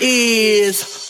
is.